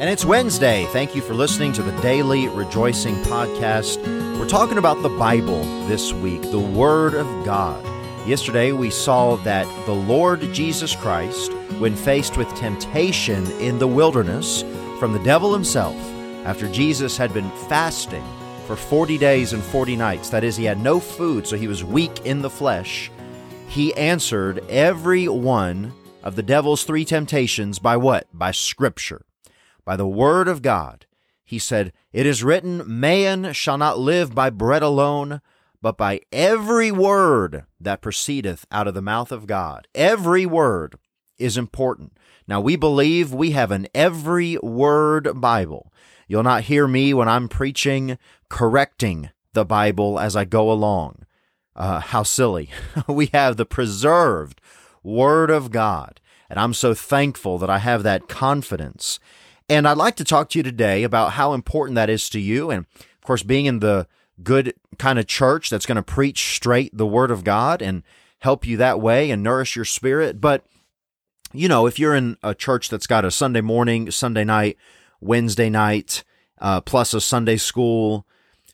And it's Wednesday. Thank you for listening to the Daily Rejoicing Podcast. We're talking about the Bible this week, the Word of God. Yesterday, we saw that the Lord Jesus Christ, when faced with temptation in the wilderness from the devil himself, after Jesus had been fasting for 40 days and 40 nights, that is, he had no food, so he was weak in the flesh, he answered every one of the devil's three temptations by what? By Scripture by the word of God. He said, It is written, Man shall not live by bread alone, but by every word that proceedeth out of the mouth of God. Every word is important. Now, we believe we have an every word Bible. You'll not hear me when I'm preaching correcting the Bible as I go along. Uh, how silly. we have the preserved Word of God. And I'm so thankful that I have that confidence and I'd like to talk to you today about how important that is to you. And of course, being in the good kind of church that's going to preach straight the word of God and help you that way and nourish your spirit. But, you know, if you're in a church that's got a Sunday morning, Sunday night, Wednesday night, uh, plus a Sunday school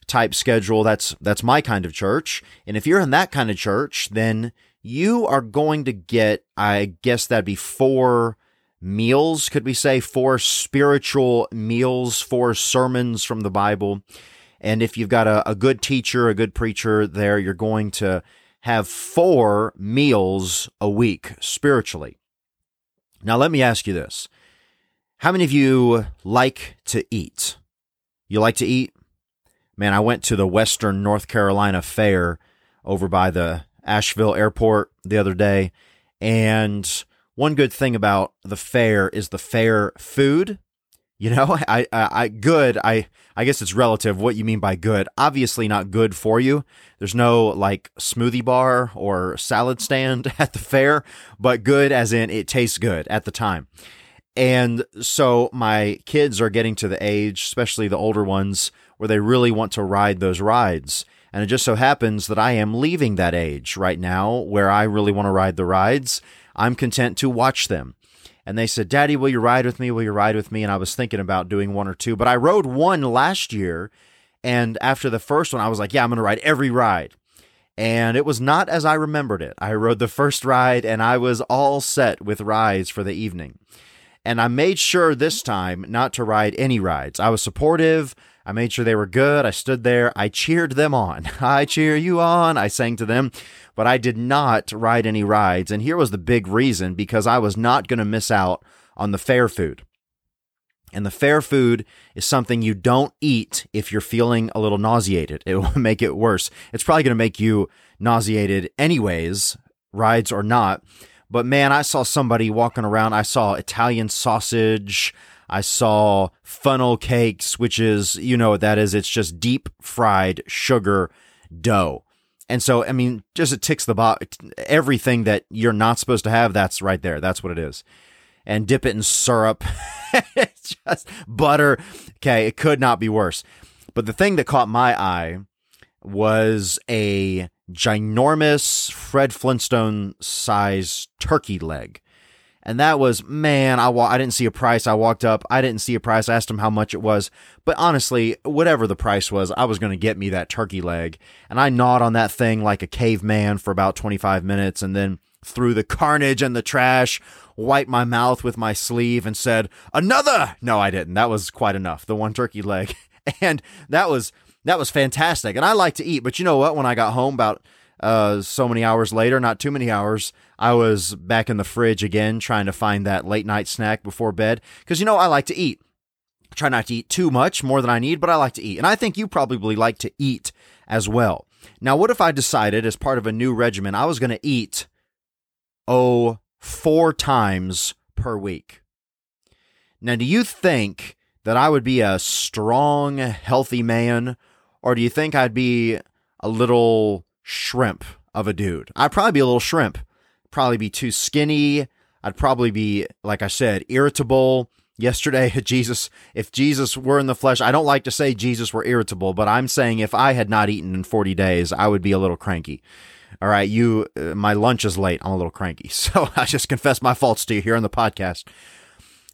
type schedule, that's, that's my kind of church. And if you're in that kind of church, then you are going to get, I guess that'd be four meals, could we say, four spiritual meals, four sermons from the Bible. And if you've got a, a good teacher, a good preacher there, you're going to have four meals a week spiritually. Now, let me ask you this How many of you like to eat? You like to eat? Man, I went to the Western North Carolina Fair over by the Asheville airport the other day, and one good thing about the fair is the fair food. You know, I, I, I, good. I, I guess it's relative. What you mean by good? Obviously, not good for you. There's no like smoothie bar or salad stand at the fair, but good as in it tastes good at the time. And so my kids are getting to the age, especially the older ones, where they really want to ride those rides. And it just so happens that I am leaving that age right now where I really want to ride the rides. I'm content to watch them. And they said, Daddy, will you ride with me? Will you ride with me? And I was thinking about doing one or two, but I rode one last year. And after the first one, I was like, yeah, I'm going to ride every ride. And it was not as I remembered it. I rode the first ride and I was all set with rides for the evening. And I made sure this time not to ride any rides. I was supportive. I made sure they were good. I stood there. I cheered them on. I cheer you on. I sang to them but I did not ride any rides. And here was the big reason because I was not going to miss out on the fair food. And the fair food is something you don't eat if you're feeling a little nauseated. It will make it worse. It's probably going to make you nauseated anyways, rides or not. But man, I saw somebody walking around. I saw Italian sausage. I saw funnel cakes, which is, you know what that is. It's just deep fried sugar dough. And so, I mean, just it ticks the box. Everything that you're not supposed to have, that's right there. That's what it is. And dip it in syrup. just butter. Okay, it could not be worse. But the thing that caught my eye was a ginormous Fred Flintstone size turkey leg. And that was, man, I, wa- I didn't see a price. I walked up. I didn't see a price. I asked him how much it was. But honestly, whatever the price was, I was going to get me that turkey leg. And I gnawed on that thing like a caveman for about 25 minutes and then threw the carnage and the trash, wiped my mouth with my sleeve and said, another. No, I didn't. That was quite enough. The one turkey leg. And that was, that was fantastic. And I like to eat, but you know what? When I got home about uh, so many hours later, not too many hours, I was back in the fridge again trying to find that late night snack before bed. Because, you know, I like to eat. I try not to eat too much, more than I need, but I like to eat. And I think you probably like to eat as well. Now, what if I decided as part of a new regimen, I was going to eat, oh, four times per week? Now, do you think that I would be a strong, healthy man? Or do you think I'd be a little shrimp of a dude. I'd probably be a little shrimp. Probably be too skinny. I'd probably be, like I said, irritable. Yesterday, Jesus, if Jesus were in the flesh, I don't like to say Jesus were irritable, but I'm saying if I had not eaten in 40 days, I would be a little cranky. All right, you, uh, my lunch is late. I'm a little cranky. So I just confess my faults to you here on the podcast.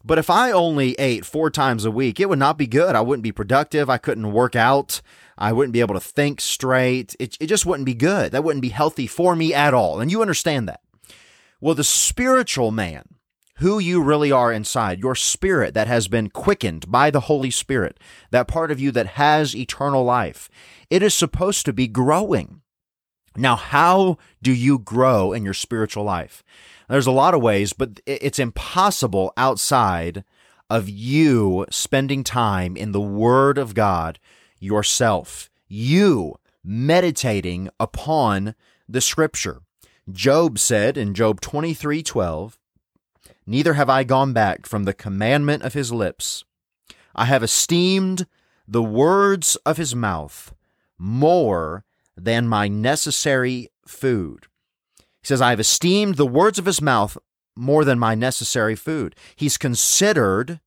But if I only ate four times a week, it would not be good. I wouldn't be productive. I couldn't work out. I wouldn't be able to think straight. It, it just wouldn't be good. That wouldn't be healthy for me at all. And you understand that. Well, the spiritual man, who you really are inside, your spirit that has been quickened by the Holy Spirit, that part of you that has eternal life, it is supposed to be growing. Now, how do you grow in your spiritual life? There's a lot of ways, but it's impossible outside of you spending time in the Word of God yourself. You meditating upon the Scripture. Job said in Job 23 12, Neither have I gone back from the commandment of his lips. I have esteemed the words of his mouth more than my necessary food. He says, I have esteemed the words of his mouth more than my necessary food. He's considered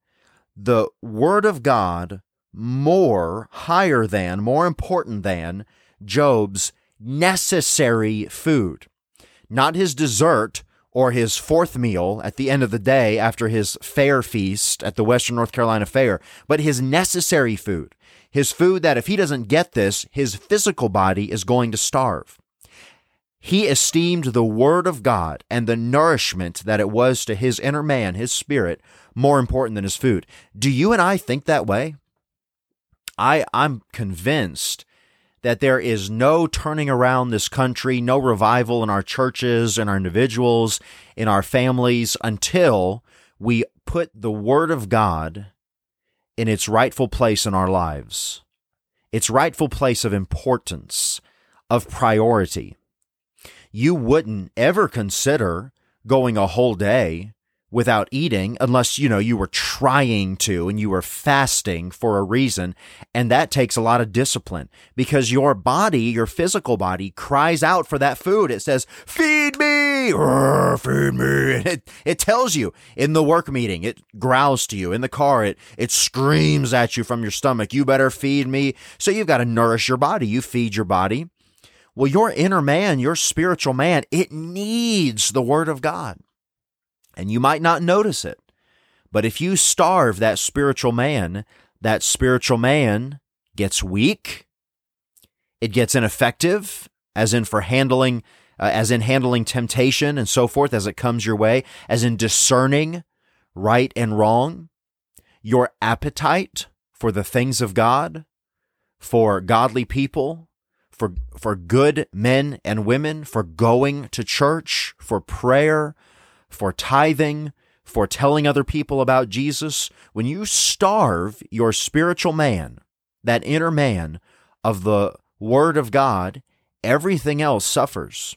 the word of God more, higher than, more important than Job's necessary food. Not his dessert or his fourth meal at the end of the day after his fair feast at the Western North Carolina Fair, but his necessary food. His food that if he doesn't get this, his physical body is going to starve. He esteemed the Word of God and the nourishment that it was to his inner man, his spirit, more important than his food. Do you and I think that way? I, I'm convinced that there is no turning around this country, no revival in our churches, in our individuals, in our families until we put the Word of God in its rightful place in our lives, its rightful place of importance, of priority. You wouldn't ever consider going a whole day without eating unless you know you were trying to and you were fasting for a reason. And that takes a lot of discipline because your body your physical body cries out for that food. It says feed me feed me. It, it tells you in the work meeting it growls to you. In the car it it screams at you from your stomach you better feed me. So you've got to nourish your body. You feed your body. Well, your inner man, your spiritual man, it needs the Word of God. And you might not notice it. But if you starve that spiritual man, that spiritual man gets weak. It gets ineffective, as in for handling, uh, as in handling temptation and so forth as it comes your way, as in discerning right and wrong. Your appetite for the things of God, for godly people, for, for good men and women, for going to church, for prayer, for tithing, for telling other people about Jesus, when you starve your spiritual man, that inner man of the Word of God, everything else suffers.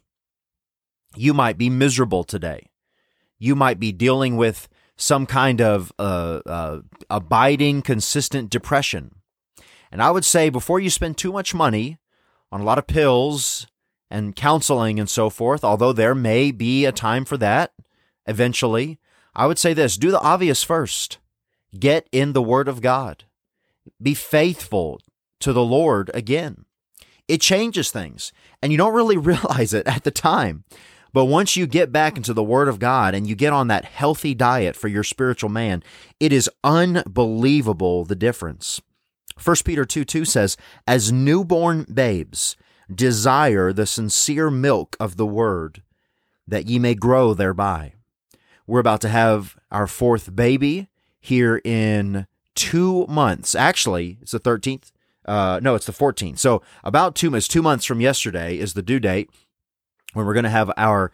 You might be miserable today. You might be dealing with some kind of uh, uh, abiding, consistent depression. And I would say before you spend too much money on a lot of pills and counseling and so forth, although there may be a time for that eventually, I would say this do the obvious first. Get in the Word of God. Be faithful to the Lord again. It changes things, and you don't really realize it at the time. But once you get back into the Word of God and you get on that healthy diet for your spiritual man, it is unbelievable the difference. 1 Peter 2 2 says, As newborn babes, desire the sincere milk of the word, that ye may grow thereby. We're about to have our fourth baby here in two months. Actually, it's the 13th. Uh, no, it's the 14th. So about two months, two months from yesterday is the due date when we're going to have our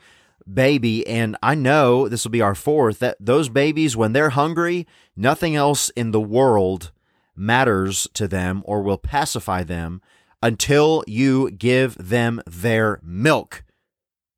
baby. And I know this will be our fourth, that those babies, when they're hungry, nothing else in the world matters to them or will pacify them until you give them their milk.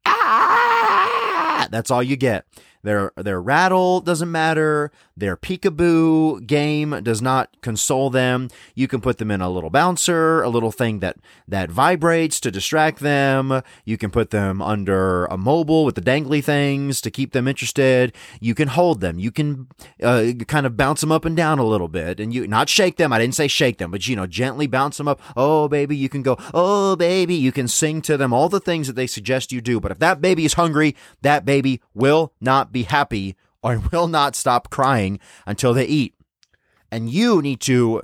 Ah! That's all you get. Their their rattle doesn't matter. Their peekaboo game does not console them. You can put them in a little bouncer, a little thing that that vibrates to distract them. You can put them under a mobile with the dangly things to keep them interested. You can hold them. You can uh, kind of bounce them up and down a little bit, and you not shake them. I didn't say shake them, but you know gently bounce them up. Oh baby, you can go. Oh baby, you can sing to them all the things that they suggest you do. But if that baby is hungry, that baby will not be happy or will not stop crying until they eat. And you need to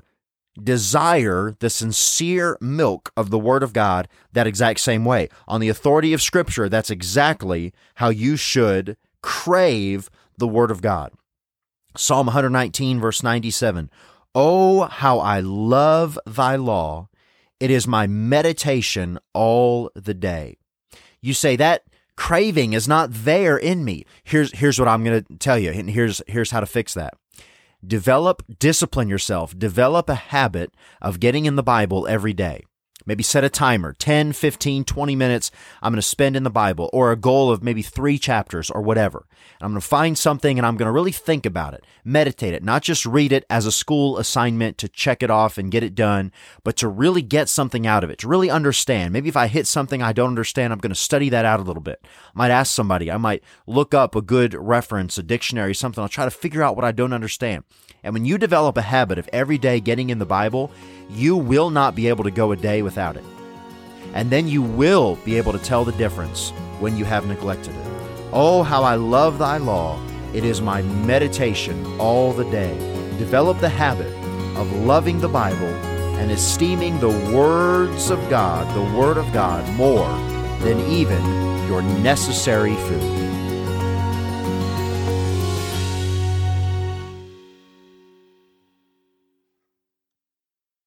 desire the sincere milk of the Word of God that exact same way. On the authority of Scripture, that's exactly how you should crave the Word of God. Psalm 119, verse 97 Oh, how I love thy law! It is my meditation all the day. You say that craving is not there in me. Here's here's what I'm going to tell you and here's here's how to fix that. Develop discipline yourself. Develop a habit of getting in the Bible every day. Maybe set a timer 10, 15, 20 minutes I'm going to spend in the Bible, or a goal of maybe three chapters or whatever. And I'm going to find something and I'm going to really think about it, meditate it, not just read it as a school assignment to check it off and get it done, but to really get something out of it, to really understand. Maybe if I hit something I don't understand, I'm going to study that out a little bit. I might ask somebody, I might look up a good reference, a dictionary, something. I'll try to figure out what I don't understand. And when you develop a habit of every day getting in the Bible, you will not be able to go a day without it. And then you will be able to tell the difference when you have neglected it. Oh, how I love thy law! It is my meditation all the day. Develop the habit of loving the Bible and esteeming the words of God, the Word of God, more than even your necessary food.